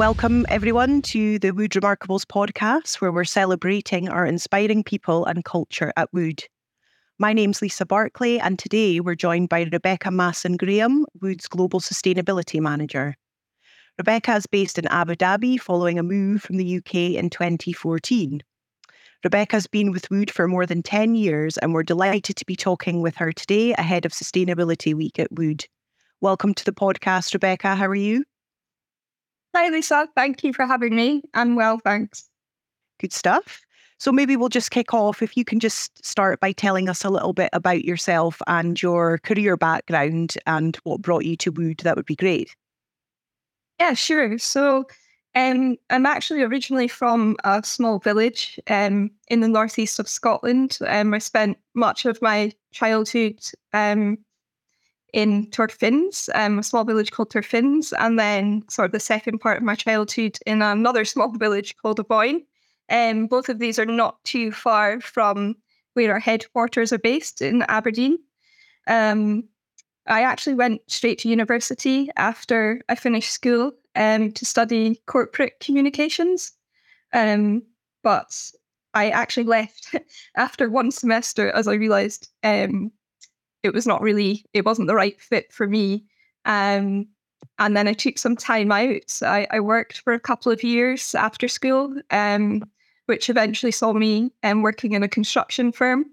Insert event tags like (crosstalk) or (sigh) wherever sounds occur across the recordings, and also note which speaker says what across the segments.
Speaker 1: Welcome, everyone, to the Wood Remarkables podcast, where we're celebrating our inspiring people and culture at Wood. My name's Lisa Barclay, and today we're joined by Rebecca Masson Graham, Wood's Global Sustainability Manager. Rebecca is based in Abu Dhabi following a move from the UK in 2014. Rebecca's been with Wood for more than 10 years, and we're delighted to be talking with her today ahead of Sustainability Week at Wood. Welcome to the podcast, Rebecca. How are you?
Speaker 2: Hi, Lisa. Thank you for having me. I'm well, thanks.
Speaker 1: Good stuff. So maybe we'll just kick off. If you can just start by telling us a little bit about yourself and your career background and what brought you to Wood, that would be great.
Speaker 2: Yeah, sure. So um, I'm actually originally from a small village um, in the northeast of Scotland. Um, I spent much of my childhood um, in Torphins, um, a small village called Torphins, and then sort of the second part of my childhood in another (laughs) small village called Aboyne. Um, both of these are not too far from where our headquarters are based in Aberdeen. Um, I actually went straight to university after I finished school um, to study corporate communications. Um, but I actually left (laughs) after one semester as I realized um, it was not really, it wasn't the right fit for me. Um, and then I took some time out. I, I, worked for a couple of years after school. Um, which eventually saw me um, working in a construction firm.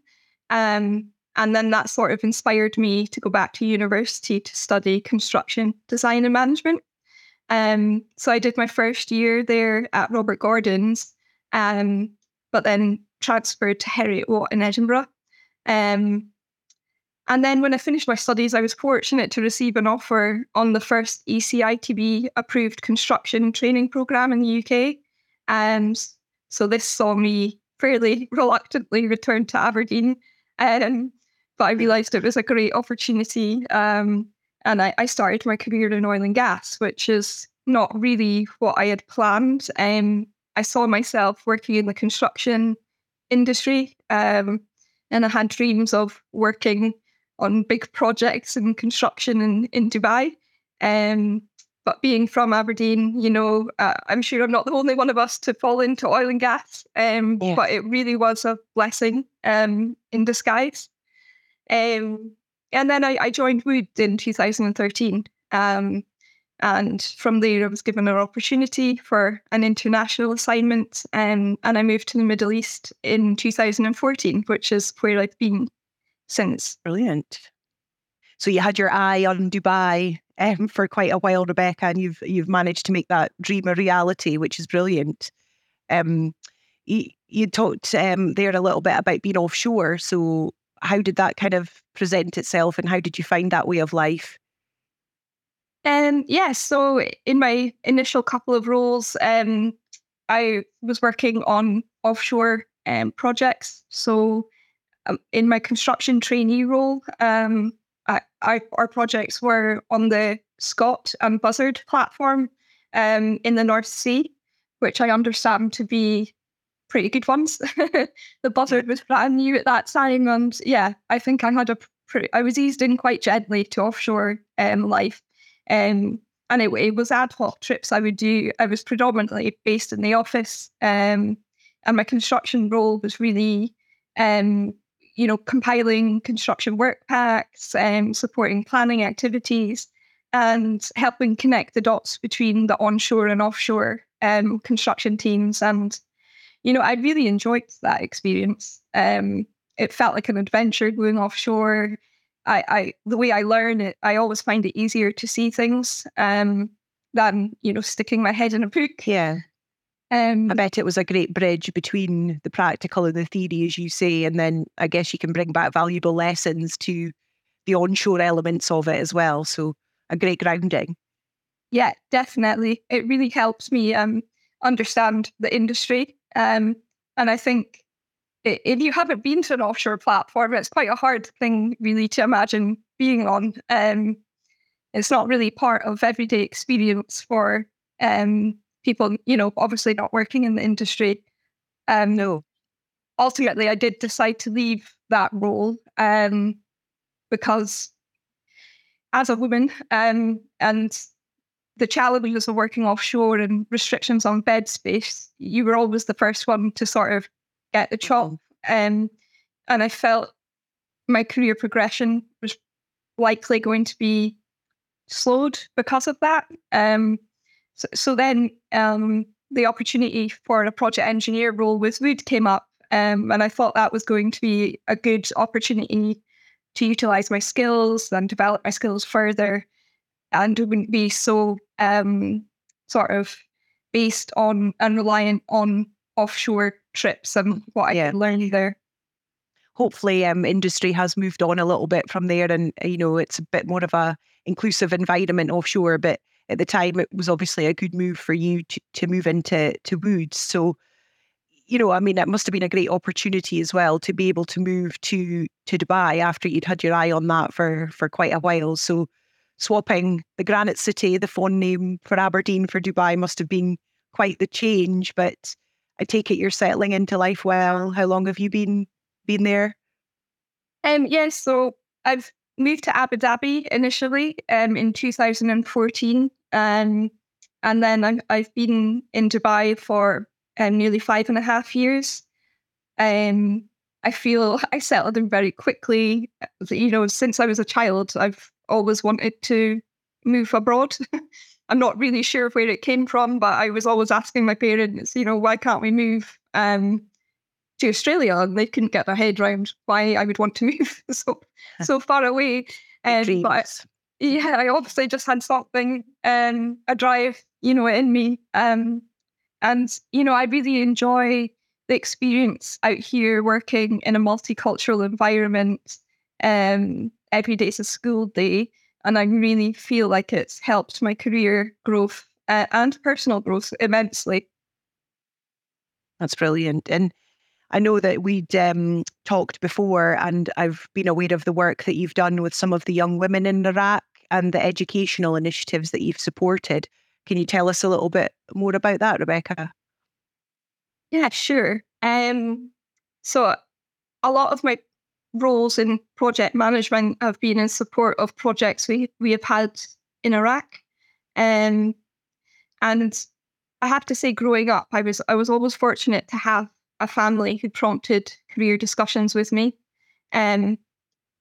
Speaker 2: Um, and then that sort of inspired me to go back to university to study construction design and management. Um, so I did my first year there at Robert Gordon's, um, but then transferred to Heriot Watt in Edinburgh. Um, and then when I finished my studies, I was fortunate to receive an offer on the first ECITB approved construction training program in the UK. And so this saw me fairly (laughs) reluctantly return to Aberdeen. Um, but I realised it was a great opportunity. Um, and I, I, started my career in oil and gas, which is not really what I had planned. Um, I saw myself working in the construction industry, um, and I had dreams of working on big projects in construction in, in Dubai. Um, but being from Aberdeen, you know, uh, I'm sure I'm not the only one of us to fall into oil and gas. Um, yeah. But it really was a blessing um, in disguise. Um, and then I, I, joined Wood in 2013. Um, and from there, I was given an opportunity for an international assignment. Um, and I moved to the Middle East in 2014, which is where I've been since.
Speaker 1: Brilliant. So you had your eye on Dubai um, for quite a while, Rebecca, and you've you've managed to make that dream a reality, which is brilliant. Um, you, you talked um, there a little bit about being offshore. So how did that kind of present itself, and how did you find that way of life?
Speaker 2: Um, yeah, so in my initial couple of roles, um, I was working on offshore um, projects. So um, in my construction trainee role, um, I, I, our projects were on the Scott and Buzzard platform um, in the North Sea, which I understand to be pretty good ones. (laughs) the Buzzard was brand new at that time, and yeah, I think I had a pretty. I was eased in quite gently to offshore um, life, um, and it, it, was ad hoc trips I would do. I was predominantly based in the office, and my construction role was really you know, compiling construction work packs, and supporting planning activities, and helping connect the dots between the onshore and offshore um, construction teams. And, you know, I really enjoyed that experience. Um, it felt like an adventure going offshore. I, I the way I learn it, I always find it easier to see things um, than you know sticking my head in a book.
Speaker 1: Yeah. Um, I bet it was a great bridge between the practical and the theory, as you say, and then I guess you can bring back valuable lessons to the onshore elements of it as well. So a great grounding.
Speaker 2: Yeah, definitely. It really helps me um, understand the industry. Um, and I think if you haven't been to an offshore platform, it's quite a hard thing really to imagine being on. Um, it's not really part of everyday experience for um, people, you know, obviously not working in the industry. Um, no. Ultimately, I did decide to leave that role um, because as a woman um, and the challenges of working offshore and restrictions on bed space, you were always the first one to sort of get the chop. Um, and I felt my career progression was likely going to be slowed because of that. Um, so, so then um, the opportunity for a project engineer role with Wood came up, um, and I thought that was going to be a good opportunity to utilize my skills and develop my skills further, and it wouldn't be so um, sort of based on and reliant on offshore trips and what I yeah. could learn there
Speaker 1: hopefully um, industry has moved on a little bit from there and you know it's a bit more of a inclusive environment offshore but at the time it was obviously a good move for you to, to move into to woods so you know i mean it must have been a great opportunity as well to be able to move to to dubai after you'd had your eye on that for for quite a while so swapping the granite city the fond name for aberdeen for dubai must have been quite the change but i take it you're settling into life well how long have you been been there?
Speaker 2: Um, yes, so I've moved to Abu Dhabi initially um, in 2014. Um, and then I've, I've been in Dubai for um, nearly five and a half years. Um, I feel (laughs) I settled in very quickly. You know, since I was a child, I've always wanted to move abroad. (laughs) I'm not really sure where it came from, but I was always asking my parents, you know, why can't we move? Um, to Australia and they couldn't get their head around why I would want to (laughs) move so so far away. Um, but yeah, I obviously just had something, um, a drive, you know, in me. Um, and, you know, I really enjoy the experience out here working in a multicultural environment. Um, every day is a school day. And I really feel like it's helped my career growth uh, and personal growth immensely.
Speaker 1: That's brilliant. And I know that we'd um, talked before, and I've been aware of the work that you've done with some of the young women in Iraq and the educational initiatives that you've supported. Can you tell us a little bit more about that, Rebecca?
Speaker 2: Yeah, sure. Um, so, a lot of my roles in project management have been in support of projects we, we have had in Iraq. Um, and I have to say, growing up, I was I was always fortunate to have a family who prompted career discussions with me. Um,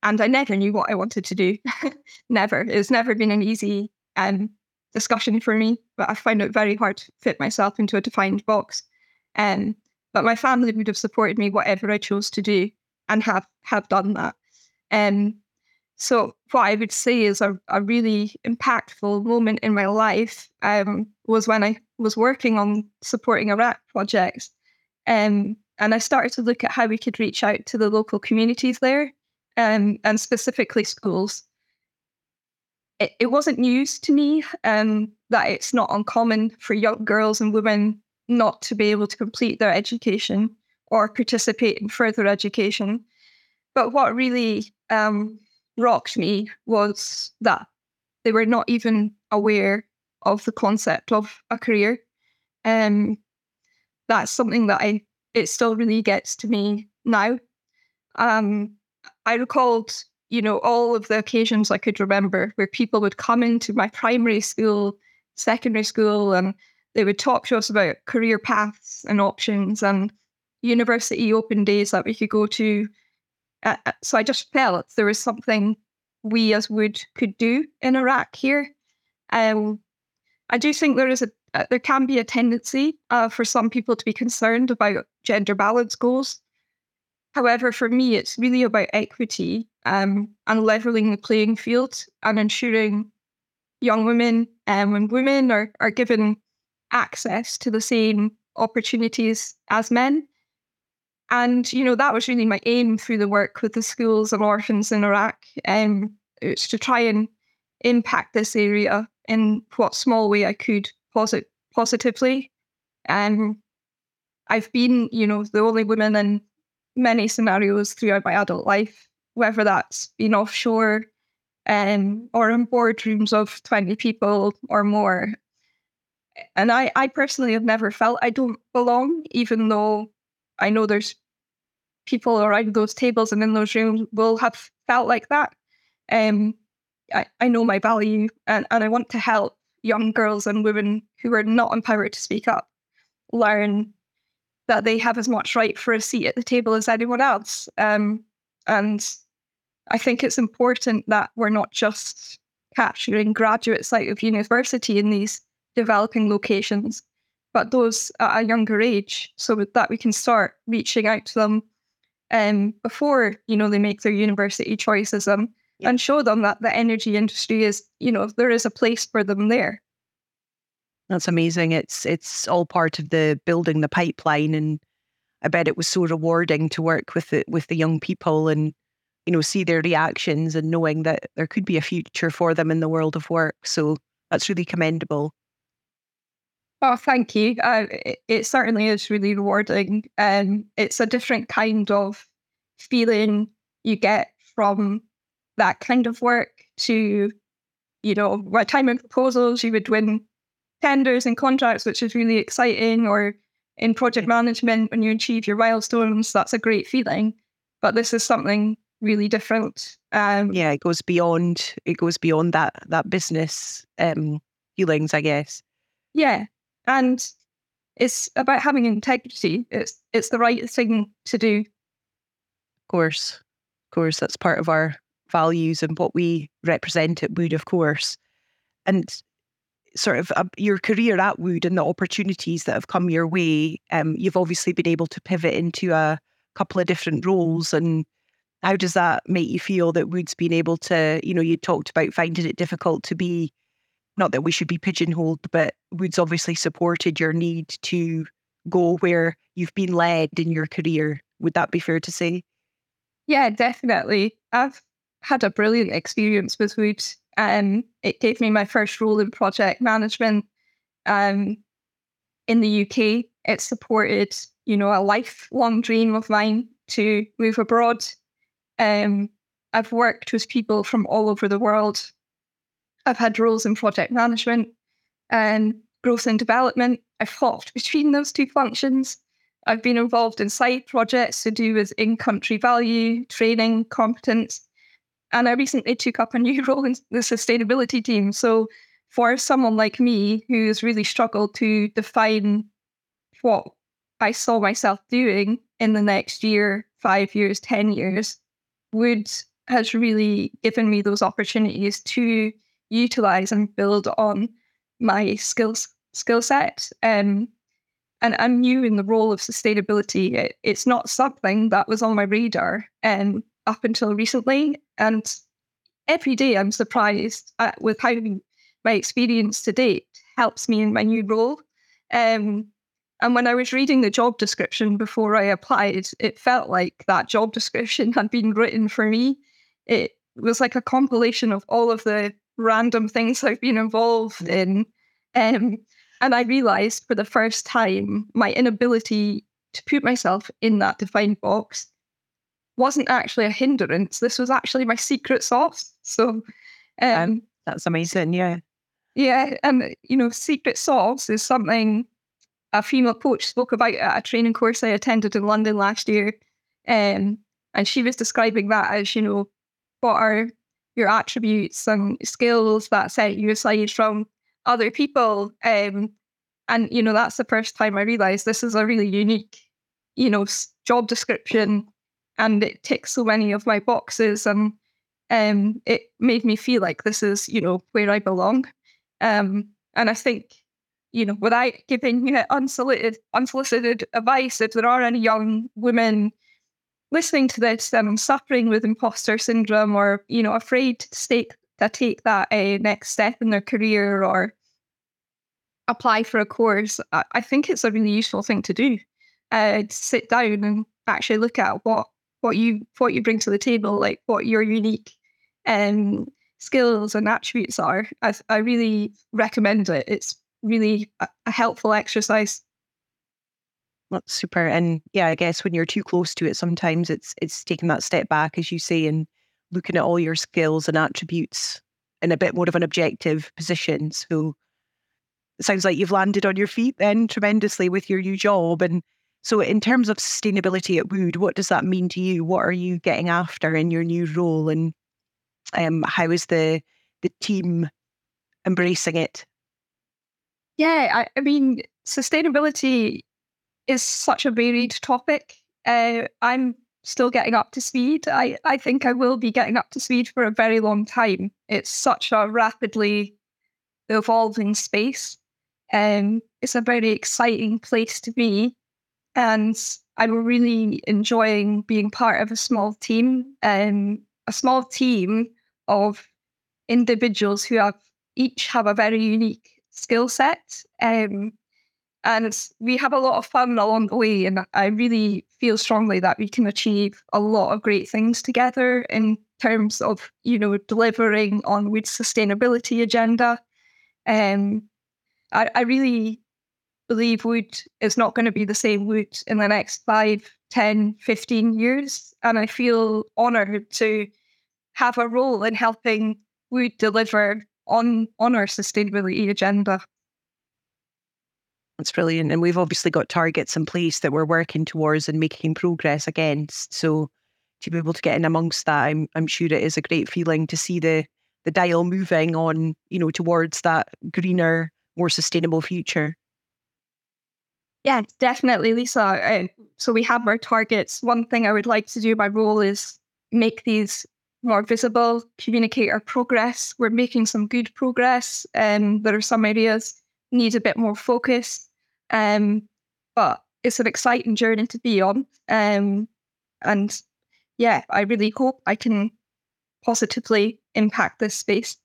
Speaker 2: and I never knew what I wanted to do. (laughs) never. It's never been an easy um, discussion for me, but I find it very hard to fit myself into a defined box. Um, but my family would have supported me whatever I chose to do and have, have done that. Um, so what I would say is a, a really impactful moment in my life um, was when I was working on supporting Iraq projects um, and I started to look at how we could reach out to the local communities there um, and specifically schools. It, it wasn't news to me um, that it's not uncommon for young girls and women not to be able to complete their education or participate in further education. But what really um, rocked me was that they were not even aware of the concept of a career. Um, that's something that I it still really gets to me now. Um, I recalled, you know, all of the occasions I could remember where people would come into my primary school, secondary school, and they would talk to us about career paths and options and university open days that we could go to. Uh, uh so I just felt there was something we as Wood could do in Iraq here. Um, I do think there is a uh, there can be a tendency uh, for some people to be concerned about gender balance goals. However, for me, it's really about equity um, and leveling the playing field and ensuring young women um, and women are, are given access to the same opportunities as men. And, you know, that was really my aim through the work with the schools and orphans in Iraq. Um, it's to try and impact this area in what small way I could posit- positively. And I've been, you know, the only woman in many scenarios throughout my adult life, whether that's been offshore um, or in boardrooms of 20 people or more. And I, I personally have never felt I don't belong, even though I know there's people around those tables and in those rooms will have felt like that. Um, I, I know my value and, and I want to help young girls and women who are not empowered to speak up learn that they have as much right for a seat at the table as anyone else. Um, and I think it's important that we're not just capturing graduates out of university in these developing locations, but those at a younger age, so that we can start reaching out to them um, before you know they make their university choices um, yeah. and show them that the energy industry is you know there is a place for them there.
Speaker 1: That's amazing. It's it's all part of the building the pipeline, and I bet it was so rewarding to work with the with the young people and you know see their reactions and knowing that there could be a future for them in the world of work. So that's really commendable.
Speaker 2: Oh, thank you. Uh, it, it, certainly is really rewarding. and um, it's a different kind of feeling you get from that kind of work to, you know, by time in proposals, you would win tenders and contracts, which is really exciting, or in project management, when you achieve your milestones, that's a great feeling. But this is something really different.
Speaker 1: Um, yeah, it goes beyond it goes beyond that that business um, feelings, I guess.
Speaker 2: Yeah, and it's about having integrity. It's it's the right thing to do.
Speaker 1: Of course, of course, that's part of our values and what we represent at Wood, of course. And sort of uh, your career at Wood and the opportunities that have come your way, um, you've obviously been able to pivot into a couple of different roles. And how does that make you feel that Wood's been able to, you know, you talked about finding it difficult to be not that we should be pigeonholed, but Woods obviously supported your need to go where you've been led in your career. Would that be fair to say?
Speaker 2: Yeah, definitely. I've had a brilliant experience with Wood. Um, it gave me my first role in project management. Um, in the UK, it supported, you know, a lifelong dream of mine to move abroad. Um, I've worked with people from all over the world I've had roles in project management and growth and development. I've hopped between those two functions. I've been involved in side projects to do with in country value, training, competence. And I recently took up a new (laughs) role in the sustainability team. So, for someone like me who's really struggled to define what I saw myself doing in the next year, five years, 10 years, Wood has really given me those opportunities to utilize and build on my skills skill set. Um, and I'm new in the role of sustainability. It, it's not something that was on my radar um, up until recently. And every day I'm surprised at, with how my experience to date helps me in my new role. Um, and when I was reading the job description before I applied, it felt like that job description (laughs) had been written for me. It was like a compilation of all of the random things I've been involved in. Um, and I realized for the first time my inability to put myself in that defined box wasn't actually a hindrance. This was actually my secret sauce. So um, um,
Speaker 1: that's amazing. Yeah.
Speaker 2: Yeah. And, you know, secret sauce is something a female coach spoke about at a training course I attended in London last year. Um, and she was describing that as, you know, what are your attributes and skills that set you aside from other people. Um, and you know that's the first time I realized this is a really unique, you know, job description, and it ticks so many of my boxes, and um, it made me feel like this is you know where I belong. Um, and I think you know, without giving you know, unsolicited unsolicited advice, if there are any young women listening to this and suffering with imposter syndrome or, you know, afraid to take, to take that uh, next step in their career or apply for a course, I, I think it's a really useful thing to do. Uh, to sit down and actually look at what what you what you bring to the table, like what your unique um, skills and attributes are. I, I really recommend it. It's really a, a helpful exercise.
Speaker 1: That's super. And yeah, I guess when you're too close to it, sometimes it's it's taking that step back, as you say, and looking at all your skills and attributes in a bit more of an objective position. So it sounds like you've landed on your feet then tremendously with your new job. And so in terms of sustainability at Wood, what does that mean to you? What are you getting after in your new role? And um, how is the the team embracing it?
Speaker 2: Yeah, I, I mean, sustainability is such a varied topic. Uh, I'm still getting up to speed. I, I think I will be getting up to speed for a very long time. It's such a rapidly evolving space. Um, it's a very exciting place to be. And I'm really enjoying being part of a small team, um, a small team of individuals who have each have a very unique skill set. Um, and we have a lot of fun along the way. And I really feel strongly that we can achieve a lot of great things together in terms of, you know, delivering on Wood's sustainability agenda. Um, I, I really believe Wood is not going to be the same Wood in the next five, 10, 15 years. And I feel honoured to have a role in helping Wood deliver on, on our sustainability agenda.
Speaker 1: That's brilliant. And we've obviously got targets in place that we're working towards and making progress against. So to be able to get in amongst that, I'm I'm sure it is a great feeling to see the the dial moving on, you know, towards that greener, more sustainable future.
Speaker 2: Yeah, definitely, Lisa. So we have our targets. One thing I would like to do, my role is make these more visible, communicate our progress. We're making some good progress. Um, there are some areas need a bit more focus. Um, but it's an exciting journey to be on. Um, and yeah, I really hope I can positively impact this space.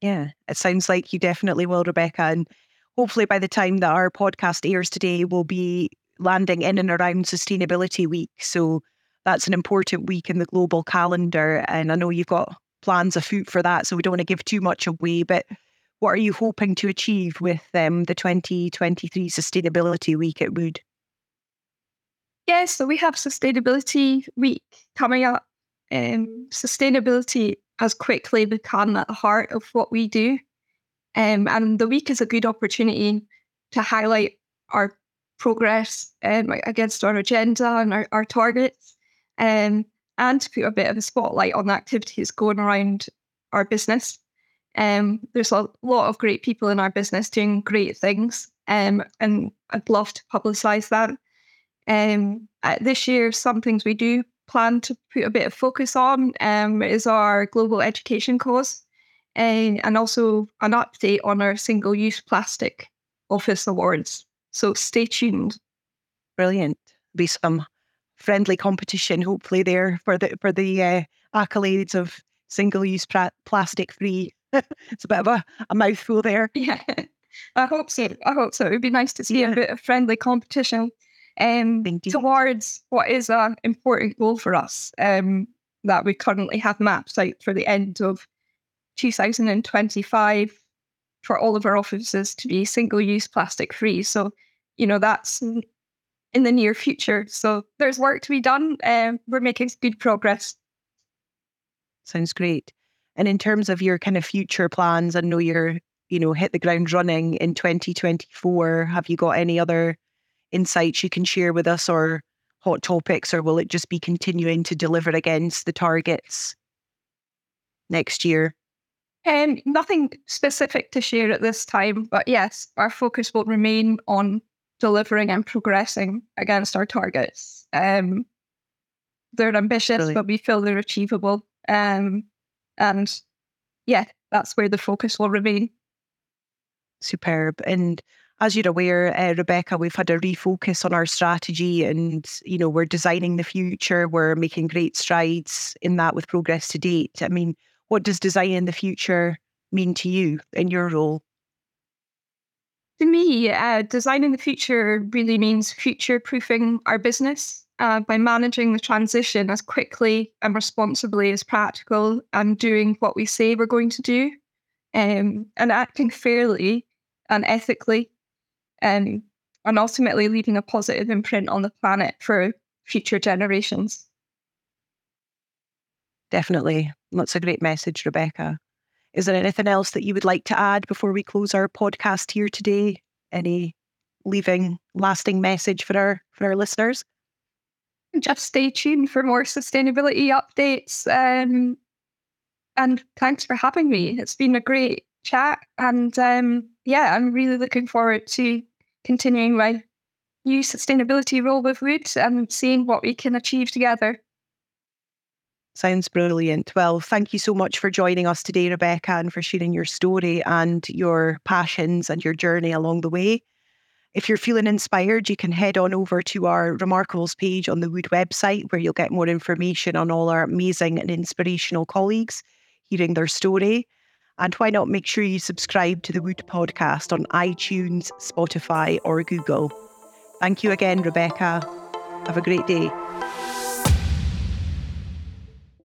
Speaker 1: Yeah, it sounds like you definitely will, Rebecca. And hopefully by the time that our podcast airs today, we'll be landing in and around Sustainability Week. So that's an important week in the global calendar. And I know you've got plans afoot for that. So we don't want to give too much away. But what are you hoping to achieve with um, the 2023 Sustainability Week at Wood?
Speaker 2: Yeah, so we have Sustainability Week coming up. Um, sustainability has quickly become at the heart of what we do. Um, and the week is a good opportunity to highlight our progress um, against our agenda and our, our targets, um, and to put a bit of a spotlight on the activities going around our business. Um, there's a lot of great people in our business doing great things, um, and I'd love to publicise that. Um, uh, this year, some things we do plan to put a bit of focus on is our global education cause and, and also an update on our single use plastic office awards. So stay tuned.
Speaker 1: Brilliant. Be some friendly competition, hopefully, there for the for the uh, accolades of single use pra- plastic free. (laughs) it's a bit of a, a mouthful there.
Speaker 2: Yeah, I hope so. I hope so. It'd be nice to see yeah. a bit of friendly competition um, towards what is an important goal for us um, that we currently have mapped out for the end of 2025 for all of our offices to be single use plastic free. So, you know, that's in the near future. So there's work to be done. Um, we're making good progress.
Speaker 1: Sounds great. And in terms of your kind of future plans, I know you're, you know, hit the ground running in 2024. Have you got any other insights you can share with us or hot topics, or will it just be continuing to deliver against the targets next year?
Speaker 2: Um, nothing specific to share at this time, but yes, our focus will remain on delivering and progressing against our targets. Um, they're ambitious, Brilliant. but we feel they're achievable. Um, and yeah, that's where the focus will remain.
Speaker 1: Superb. And as you're aware, uh, Rebecca, we've had a refocus on our strategy and, you know, we're designing the future. We're making great strides in that with progress to date. I mean, what does designing the future mean to you in your role?
Speaker 2: To me, uh, designing the future really means future proofing our business uh, by managing the transition as quickly and responsibly as practical and doing what we say we're going to do um, and acting fairly and ethically um, and ultimately leaving a positive imprint on the planet for future generations.
Speaker 1: Definitely. That's a great message, Rebecca. Is there anything else that you would like to add before we close our podcast here today? Any leaving lasting message for our for our listeners?
Speaker 2: Just stay tuned for more sustainability updates. Um, and thanks for having me. It's been a great chat. And um, yeah, I'm really looking forward to continuing my new sustainability role with Wood and seeing what we can achieve together.
Speaker 1: Sounds brilliant. Well, thank you so much for joining us today, Rebecca, and for sharing your story and your passions and your journey along the way. If you're feeling inspired, you can head on over to our Remarkables page on the Wood website, where you'll get more information on all our amazing and inspirational colleagues, hearing their story. And why not make sure you subscribe to the Wood podcast on iTunes, Spotify, or Google? Thank you again, Rebecca. Have a great day.